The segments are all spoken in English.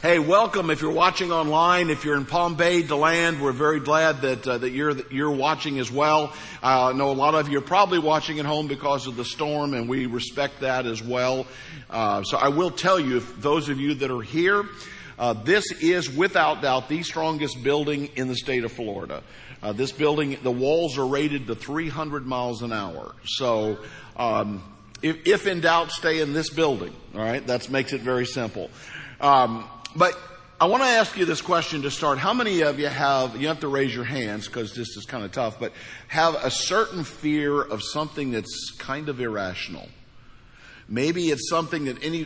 Hey, welcome. If you're watching online, if you're in Palm Bay, DeLand, we're very glad that uh, that you're that you're watching as well. Uh, I know a lot of you are probably watching at home because of the storm, and we respect that as well. Uh, so I will tell you, if those of you that are here, uh, this is without doubt the strongest building in the state of Florida. Uh, this building, the walls are rated to 300 miles an hour. So. Um, if, if, in doubt, stay in this building. All right, that makes it very simple. Um, but I want to ask you this question to start. How many of you have, you have to raise your hands because this is kind of tough, but have a certain fear of something that's kind of irrational? Maybe it's something that any,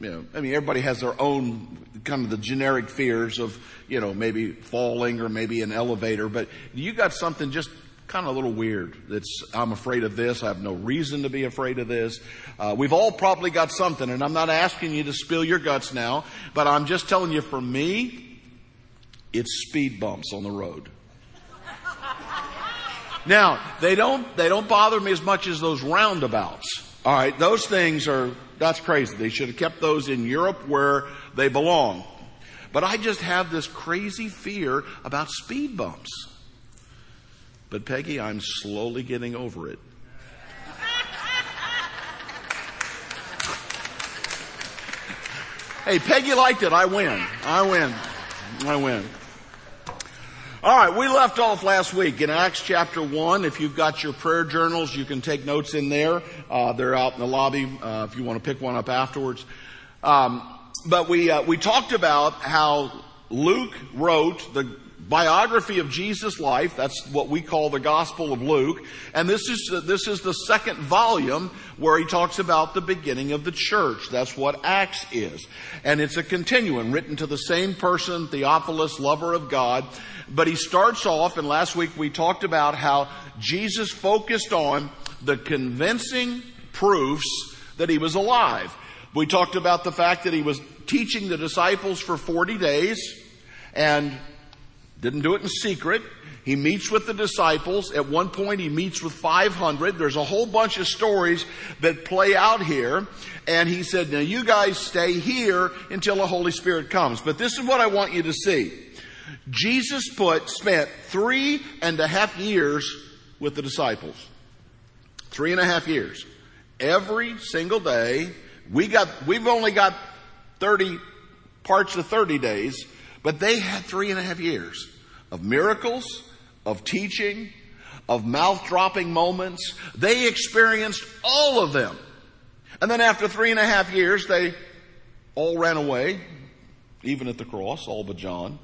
you know, I mean, everybody has their own kind of the generic fears of, you know, maybe falling or maybe an elevator, but you got something just kind of a little weird. It's, I'm afraid of this. I have no reason to be afraid of this. Uh, we've all probably got something, and I'm not asking you to spill your guts now, but I'm just telling you for me, it's speed bumps on the road. now, they don't, they don't bother me as much as those roundabouts. All right, those things are, that's crazy. They should have kept those in Europe where they belong. But I just have this crazy fear about speed bumps. But Peggy, I'm slowly getting over it. hey, Peggy liked it. I win. I win. I win. All right, we left off last week in Acts chapter 1. If you've got your prayer journals, you can take notes in there. Uh, they're out in the lobby uh, if you want to pick one up afterwards. Um, but we, uh, we talked about how Luke wrote the biography of Jesus' life. That's what we call the Gospel of Luke. And this is, this is the second volume where he talks about the beginning of the church. That's what Acts is. And it's a continuum written to the same person, Theophilus, lover of God. But he starts off, and last week we talked about how Jesus focused on the convincing proofs that he was alive. We talked about the fact that he was teaching the disciples for 40 days and didn't do it in secret. He meets with the disciples. At one point, he meets with 500. There's a whole bunch of stories that play out here. And he said, now you guys stay here until the Holy Spirit comes. But this is what I want you to see. Jesus put, spent three and a half years with the disciples. Three and a half years. Every single day. We got, we've only got 30 parts of 30 days. But they had three and a half years of miracles, of teaching, of mouth dropping moments. They experienced all of them. And then after three and a half years, they all ran away, even at the cross, all but John.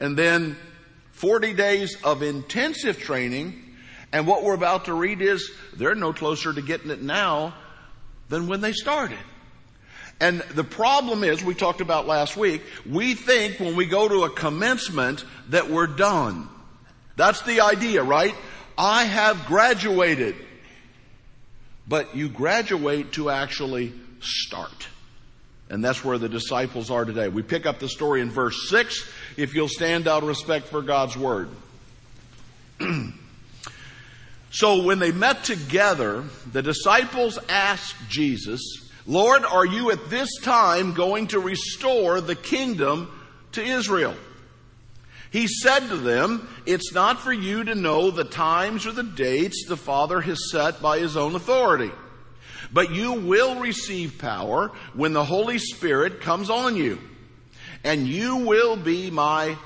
And then 40 days of intensive training. And what we're about to read is they're no closer to getting it now than when they started. And the problem is, we talked about last week, we think when we go to a commencement that we're done. That's the idea, right? I have graduated. But you graduate to actually start. And that's where the disciples are today. We pick up the story in verse 6, if you'll stand out of respect for God's word. so when they met together, the disciples asked Jesus, Lord, are you at this time going to restore the kingdom to Israel? He said to them, It's not for you to know the times or the dates the Father has set by His own authority. But you will receive power when the Holy Spirit comes on you. And you will be my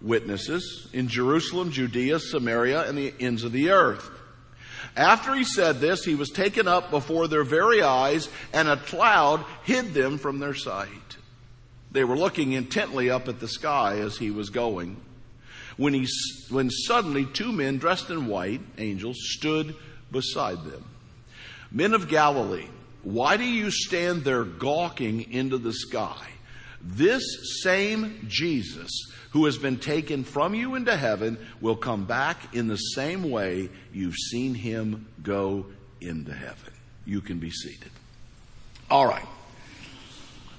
witnesses in Jerusalem, Judea, Samaria, and the ends of the earth. After he said this, he was taken up before their very eyes, and a cloud hid them from their sight. They were looking intently up at the sky as he was going. When, he, when suddenly two men dressed in white, angels, stood beside them. Men of Galilee, why do you stand there gawking into the sky? This same Jesus who has been taken from you into heaven will come back in the same way you've seen him go into heaven. You can be seated. All right.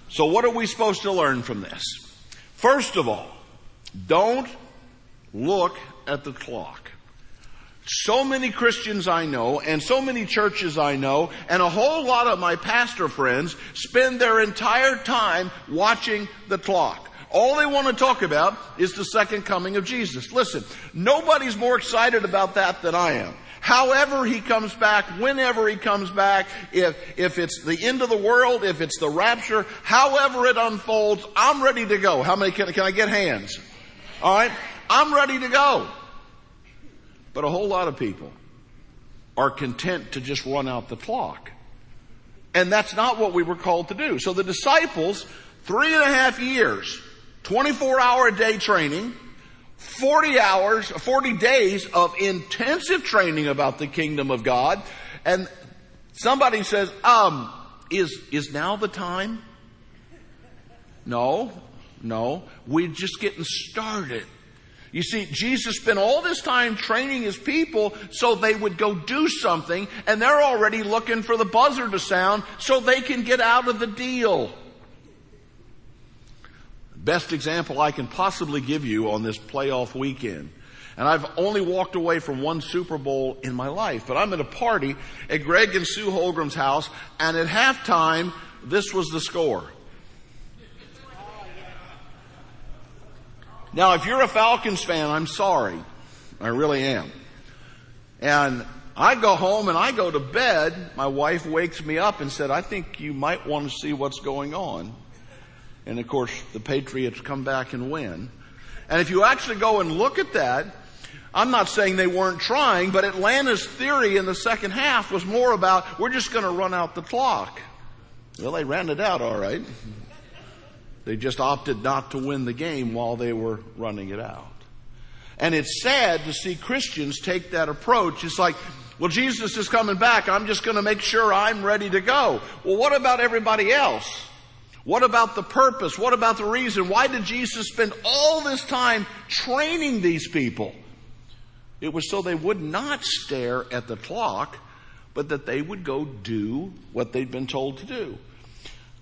So what are we supposed to learn from this? First of all, don't look at the clock. So many Christians I know and so many churches I know and a whole lot of my pastor friends spend their entire time watching the clock. All they want to talk about is the second coming of Jesus. Listen, nobody's more excited about that than I am. However he comes back, whenever he comes back, if, if it's the end of the world, if it's the rapture, however it unfolds, I'm ready to go. How many can, can I get hands? Alright? I'm ready to go. But a whole lot of people are content to just run out the clock. And that's not what we were called to do. So the disciples, three and a half years, 24 hour a day training, 40 hours, 40 days of intensive training about the kingdom of God. And somebody says, um, is, is now the time? No, no. We're just getting started. You see, Jesus spent all this time training his people so they would go do something, and they're already looking for the buzzer to sound so they can get out of the deal. Best example I can possibly give you on this playoff weekend. And I've only walked away from one Super Bowl in my life, but I'm at a party at Greg and Sue Holgram's house, and at halftime, this was the score. Now, if you're a Falcons fan, I'm sorry. I really am. And I go home and I go to bed. My wife wakes me up and said, I think you might want to see what's going on. And of course, the Patriots come back and win. And if you actually go and look at that, I'm not saying they weren't trying, but Atlanta's theory in the second half was more about, we're just going to run out the clock. Well, they ran it out all right. They just opted not to win the game while they were running it out. And it's sad to see Christians take that approach. It's like, well, Jesus is coming back. I'm just going to make sure I'm ready to go. Well, what about everybody else? What about the purpose? What about the reason? Why did Jesus spend all this time training these people? It was so they would not stare at the clock, but that they would go do what they'd been told to do.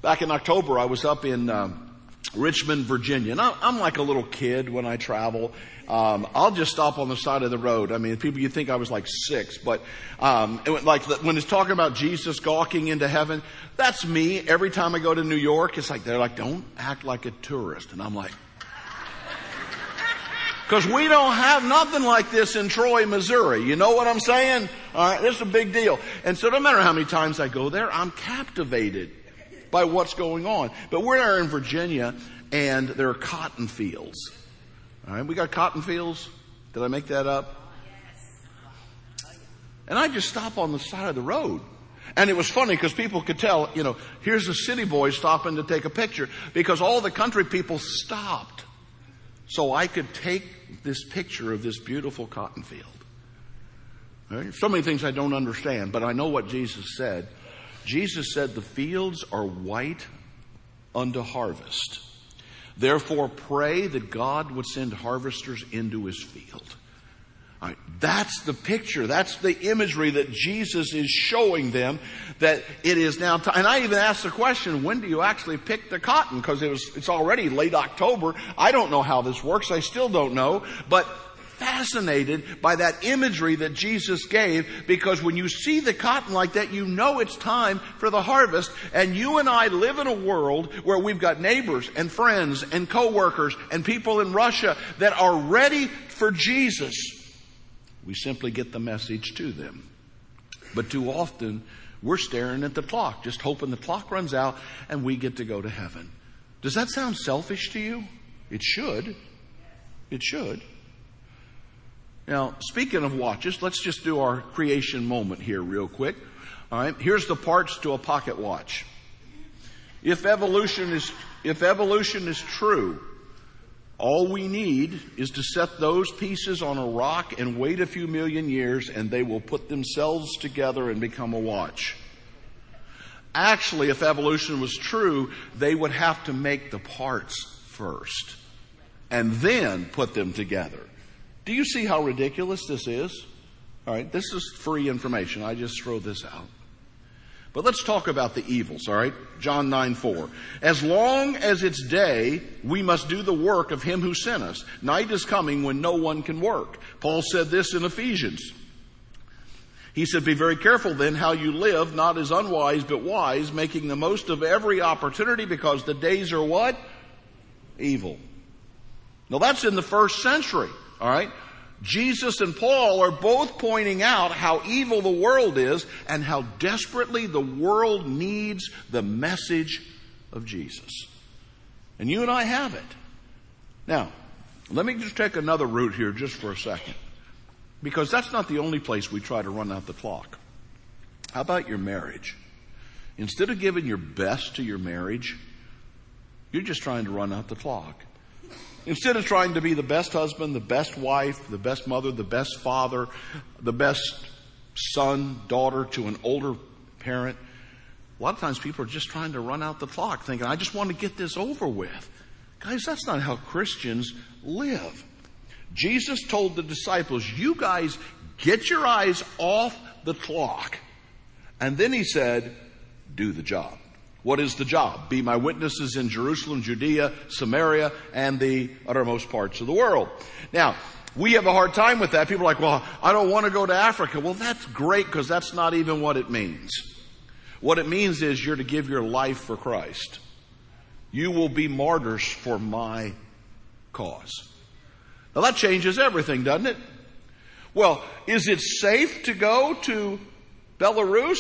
Back in October, I was up in um, Richmond, Virginia. And I'm like a little kid when I travel. Um, I'll just stop on the side of the road. I mean, people, you'd think I was like six, but um, like when it's talking about Jesus gawking into heaven, that's me. Every time I go to New York, it's like they're like, "Don't act like a tourist," and I'm like, because we don't have nothing like this in Troy, Missouri. You know what I'm saying? All right, this is a big deal. And so no matter how many times I go there, I'm captivated by what's going on. But we're there in Virginia and there are cotton fields. All right, we got cotton fields. Did I make that up? And I just stop on the side of the road. And it was funny because people could tell, you know, here's a city boy stopping to take a picture because all the country people stopped. So I could take this picture of this beautiful cotton field. Right? So many things I don't understand, but I know what Jesus said. Jesus said, The fields are white unto harvest. Therefore, pray that God would send harvesters into his field. All right, that's the picture. That's the imagery that Jesus is showing them that it is now time. And I even asked the question, when do you actually pick the cotton? Because it was, it's already late October. I don't know how this works. I still don't know. But fascinated by that imagery that Jesus gave because when you see the cotton like that, you know it's time for the harvest. And you and I live in a world where we've got neighbors and friends and coworkers and people in Russia that are ready for Jesus. We simply get the message to them. But too often, we're staring at the clock, just hoping the clock runs out and we get to go to heaven. Does that sound selfish to you? It should. It should. Now, speaking of watches, let's just do our creation moment here real quick. All right, here's the parts to a pocket watch. If evolution is, if evolution is true, all we need is to set those pieces on a rock and wait a few million years and they will put themselves together and become a watch. Actually, if evolution was true, they would have to make the parts first and then put them together. Do you see how ridiculous this is? All right, this is free information. I just throw this out. But let's talk about the evils, all right? John 9 4. As long as it's day, we must do the work of him who sent us. Night is coming when no one can work. Paul said this in Ephesians. He said, be very careful then how you live, not as unwise, but wise, making the most of every opportunity because the days are what? Evil. Now that's in the first century, alright? Jesus and Paul are both pointing out how evil the world is and how desperately the world needs the message of Jesus. And you and I have it. Now, let me just take another route here just for a second. Because that's not the only place we try to run out the clock. How about your marriage? Instead of giving your best to your marriage, you're just trying to run out the clock. Instead of trying to be the best husband, the best wife, the best mother, the best father, the best son, daughter to an older parent, a lot of times people are just trying to run out the clock thinking, I just want to get this over with. Guys, that's not how Christians live. Jesus told the disciples, you guys get your eyes off the clock. And then he said, do the job. What is the job? Be my witnesses in Jerusalem, Judea, Samaria, and the uttermost parts of the world. Now, we have a hard time with that. People are like, well, I don't want to go to Africa. Well, that's great because that's not even what it means. What it means is you're to give your life for Christ. You will be martyrs for my cause. Now that changes everything, doesn't it? Well, is it safe to go to Belarus?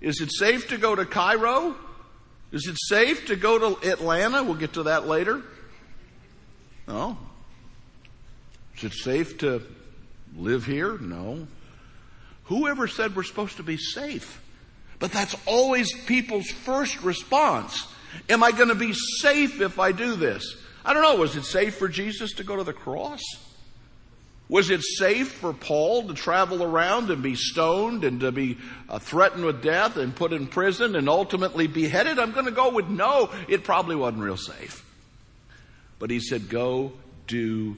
Is it safe to go to Cairo? Is it safe to go to Atlanta? We'll get to that later. No. Is it safe to live here? No. Whoever said we're supposed to be safe? But that's always people's first response. Am I going to be safe if I do this? I don't know. Was it safe for Jesus to go to the cross? Was it safe for Paul to travel around and be stoned and to be uh, threatened with death and put in prison and ultimately beheaded? I'm going to go with no. It probably wasn't real safe. But he said, go do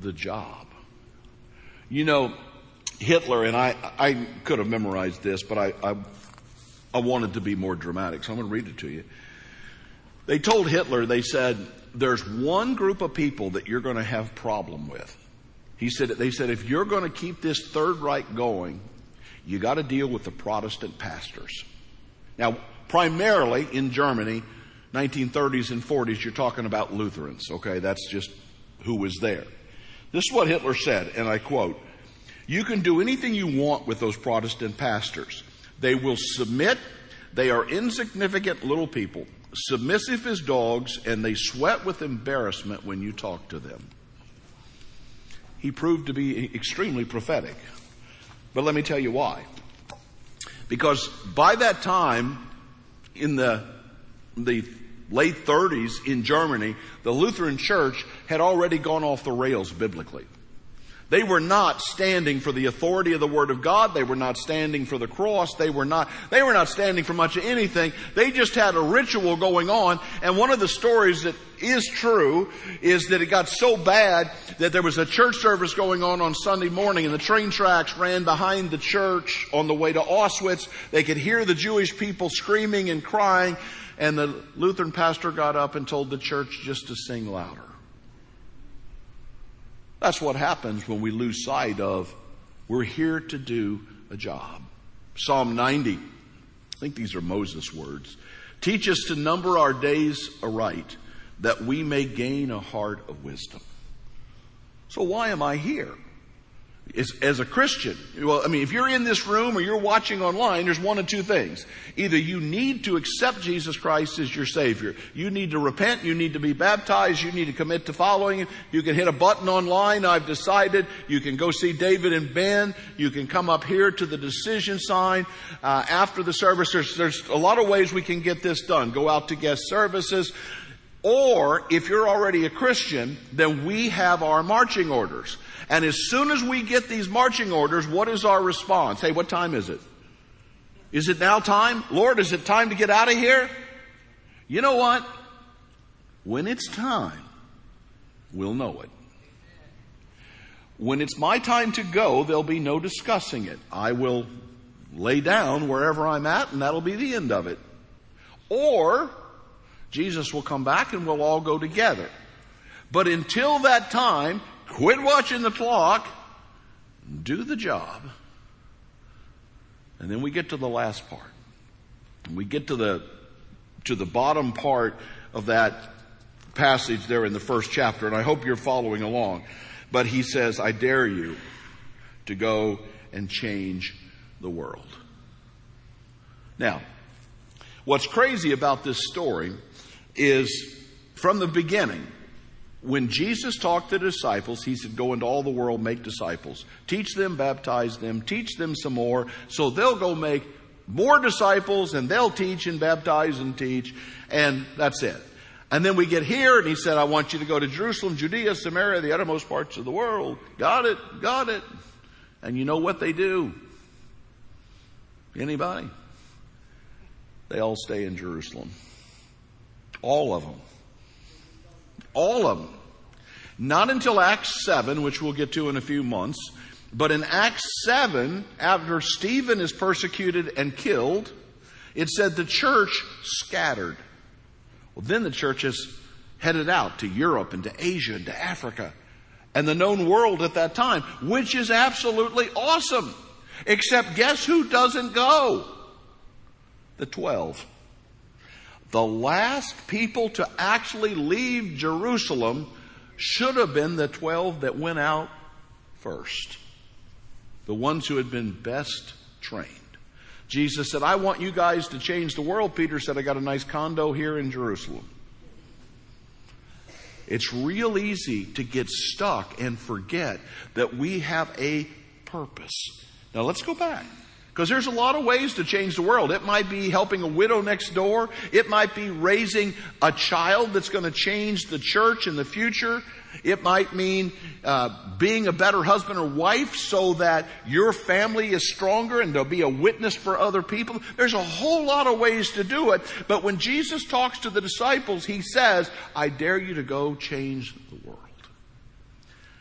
the job. You know, Hitler, and I, I could have memorized this, but I, I, I wanted to be more dramatic, so I'm going to read it to you. They told Hitler, they said, there's one group of people that you're going to have problem with. He said, they said, if you're going to keep this Third Reich going, you got to deal with the Protestant pastors. Now, primarily in Germany, 1930s and 40s, you're talking about Lutherans. Okay, that's just who was there. This is what Hitler said, and I quote, you can do anything you want with those Protestant pastors. They will submit. They are insignificant little people submissive as dogs, and they sweat with embarrassment when you talk to them. He proved to be extremely prophetic. But let me tell you why. Because by that time, in the, the late 30s in Germany, the Lutheran Church had already gone off the rails biblically. They were not standing for the authority of the Word of God. They were not standing for the cross. They were not, they were not standing for much of anything. They just had a ritual going on. And one of the stories that is true is that it got so bad that there was a church service going on on Sunday morning and the train tracks ran behind the church on the way to Auschwitz. They could hear the Jewish people screaming and crying and the Lutheran pastor got up and told the church just to sing louder. That's what happens when we lose sight of we're here to do a job. Psalm 90. I think these are Moses' words. Teach us to number our days aright, that we may gain a heart of wisdom. So why am I here? As, as a Christian, well, I mean, if you're in this room or you're watching online, there's one of two things. Either you need to accept Jesus Christ as your Savior. You need to repent. You need to be baptized. You need to commit to following Him. You can hit a button online. I've decided. You can go see David and Ben. You can come up here to the decision sign uh, after the service. There's, there's a lot of ways we can get this done. Go out to guest services. Or if you're already a Christian, then we have our marching orders. And as soon as we get these marching orders, what is our response? Hey, what time is it? Is it now time? Lord, is it time to get out of here? You know what? When it's time, we'll know it. When it's my time to go, there'll be no discussing it. I will lay down wherever I'm at and that'll be the end of it. Or Jesus will come back and we'll all go together. But until that time, Quit watching the clock. Do the job. And then we get to the last part. We get to the, to the bottom part of that passage there in the first chapter, and I hope you're following along. But he says, I dare you to go and change the world. Now, what's crazy about this story is from the beginning, when Jesus talked to disciples, he said, Go into all the world, make disciples. Teach them, baptize them, teach them some more, so they'll go make more disciples and they'll teach and baptize and teach, and that's it. And then we get here, and he said, I want you to go to Jerusalem, Judea, Samaria, the uttermost parts of the world. Got it, got it. And you know what they do? Anybody? They all stay in Jerusalem. All of them. All of them. Not until Acts 7, which we'll get to in a few months, but in Acts 7, after Stephen is persecuted and killed, it said the church scattered. Well, then the church is headed out to Europe and to Asia and to Africa and the known world at that time, which is absolutely awesome. Except guess who doesn't go? The 12. The last people to actually leave Jerusalem should have been the 12 that went out first. The ones who had been best trained. Jesus said, I want you guys to change the world. Peter said, I got a nice condo here in Jerusalem. It's real easy to get stuck and forget that we have a purpose. Now let's go back. Because there's a lot of ways to change the world. It might be helping a widow next door. It might be raising a child that's going to change the church in the future. It might mean uh, being a better husband or wife so that your family is stronger and there'll be a witness for other people. There's a whole lot of ways to do it. But when Jesus talks to the disciples, he says, I dare you to go change the world.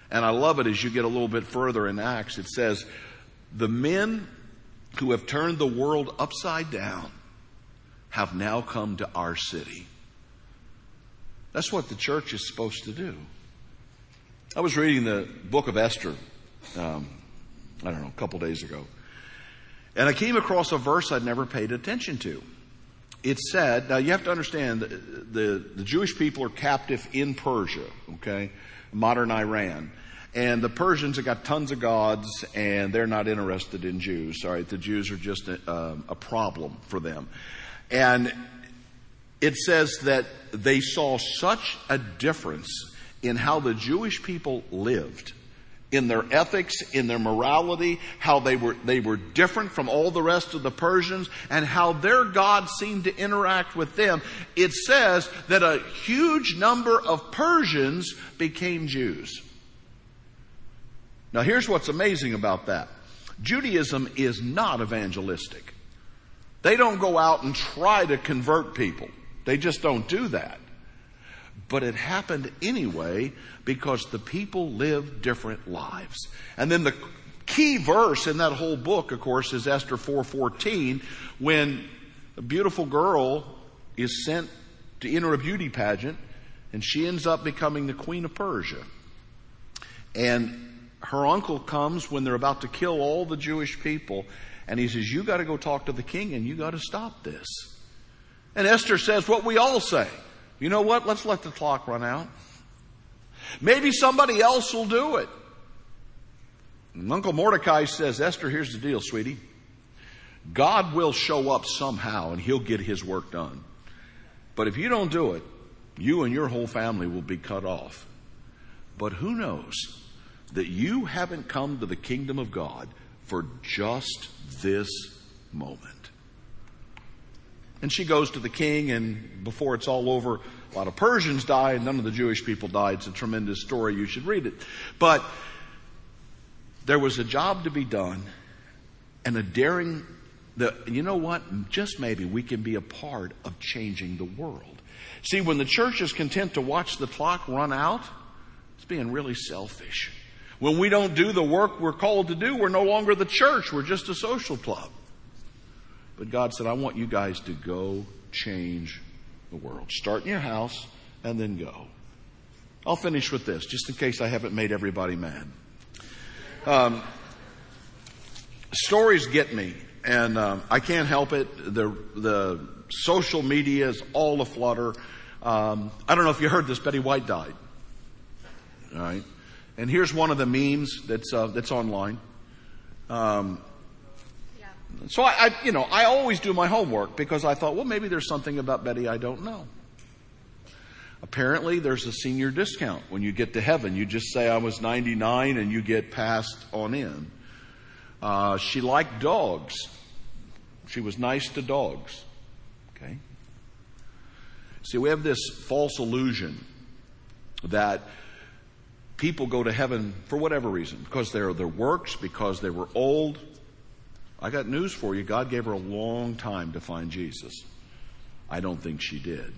And I love it as you get a little bit further in Acts. It says, the men who have turned the world upside down have now come to our city. That's what the church is supposed to do. I was reading the book of Esther, um, I don't know, a couple days ago, and I came across a verse I'd never paid attention to. It said, now you have to understand, the, the, the Jewish people are captive in Persia, okay, modern Iran. And the Persians have got tons of gods, and they're not interested in Jews. All right, the Jews are just a, um, a problem for them. And it says that they saw such a difference in how the Jewish people lived, in their ethics, in their morality, how they were, they were different from all the rest of the Persians, and how their God seemed to interact with them. It says that a huge number of Persians became Jews. Now, here's what's amazing about that Judaism is not evangelistic. They don't go out and try to convert people, they just don't do that. But it happened anyway because the people lived different lives. And then the key verse in that whole book, of course, is Esther 4:14, when a beautiful girl is sent to enter a beauty pageant, and she ends up becoming the queen of Persia. And her uncle comes when they're about to kill all the Jewish people, and he says, You got to go talk to the king and you got to stop this. And Esther says what we all say. You know what? Let's let the clock run out. Maybe somebody else will do it. And Uncle Mordecai says, Esther, here's the deal, sweetie. God will show up somehow and he'll get his work done. But if you don't do it, you and your whole family will be cut off. But who knows? That you haven't come to the kingdom of God for just this moment. And she goes to the king, and before it's all over, a lot of Persians die, and none of the Jewish people died. It's a tremendous story. You should read it. But there was a job to be done, and a daring you know what? Just maybe we can be a part of changing the world. See, when the church is content to watch the clock run out, it's being really selfish. When we don't do the work we're called to do, we're no longer the church. We're just a social club. But God said, I want you guys to go change the world. Start in your house and then go. I'll finish with this, just in case I haven't made everybody mad. Um, stories get me. and um, I can't help it. The the social media is all aflutter. Um, I don't know if you heard this. Betty White died. All right, and here's one of the memes that's uh, that's online. Um, so I, I, you know, I always do my homework because I thought, well, maybe there's something about Betty I don't know. Apparently, there's a senior discount when you get to heaven. You just say I was 99 and you get passed on in. Uh, she liked dogs. She was nice to dogs. Okay. See, we have this false illusion that people go to heaven for whatever reason because they're their works, because they were old. I got news for you. God gave her a long time to find Jesus. I don't think she did.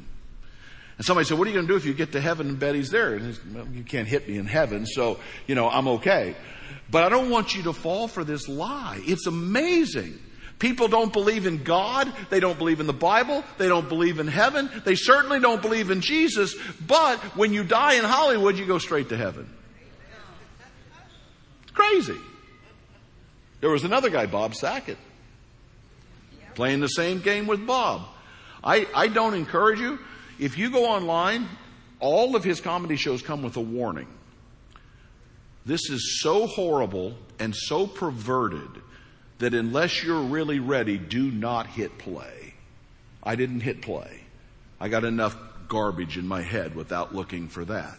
And somebody said, what are you going to do if you get to heaven and Betty's there? And well, you can't hit me in heaven, so, you know, I'm okay. But I don't want you to fall for this lie. It's amazing. People don't believe in God. They don't believe in the Bible. They don't believe in heaven. They certainly don't believe in Jesus. But when you die in Hollywood, you go straight to heaven. It's crazy. There was another guy, Bob Saget, playing the same game with Bob. I, I don't encourage you. If you go online, all of his comedy shows come with a warning. This is so horrible and so perverted that unless you're really ready, do not hit play. I didn't hit play. I got enough garbage in my head without looking for that.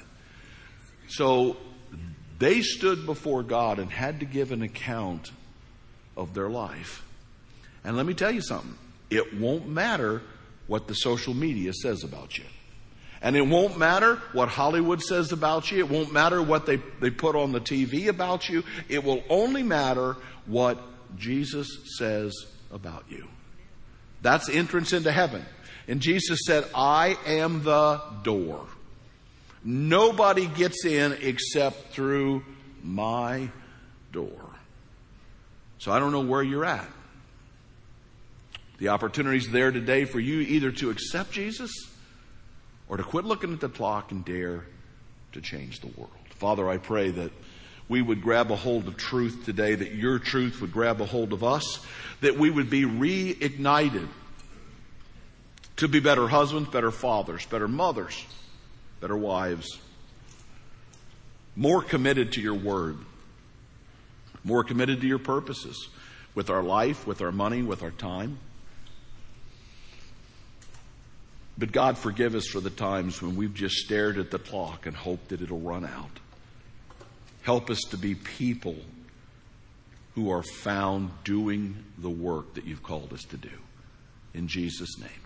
So they stood before God and had to give an account of their life. And let me tell you something. It won't matter what the social media says about you. And it won't matter what Hollywood says about you. It won't matter what they, they put on the TV about you. It will only matter what Jesus says about you. That's entrance into heaven. And Jesus said, I am the door. Nobody gets in except through my door. So I don't know where you're at. The opportunity is there today for you either to accept Jesus or to quit looking at the clock and dare to change the world. Father, I pray that we would grab a hold of truth today, that your truth would grab a hold of us, that we would be reignited to be better husbands, better fathers, better mothers, better wives, more committed to your word, more committed to your purposes with our life, with our money, with our time. But God, forgive us for the times when we've just stared at the clock and hoped that it'll run out. Help us to be people who are found doing the work that you've called us to do. In Jesus' name.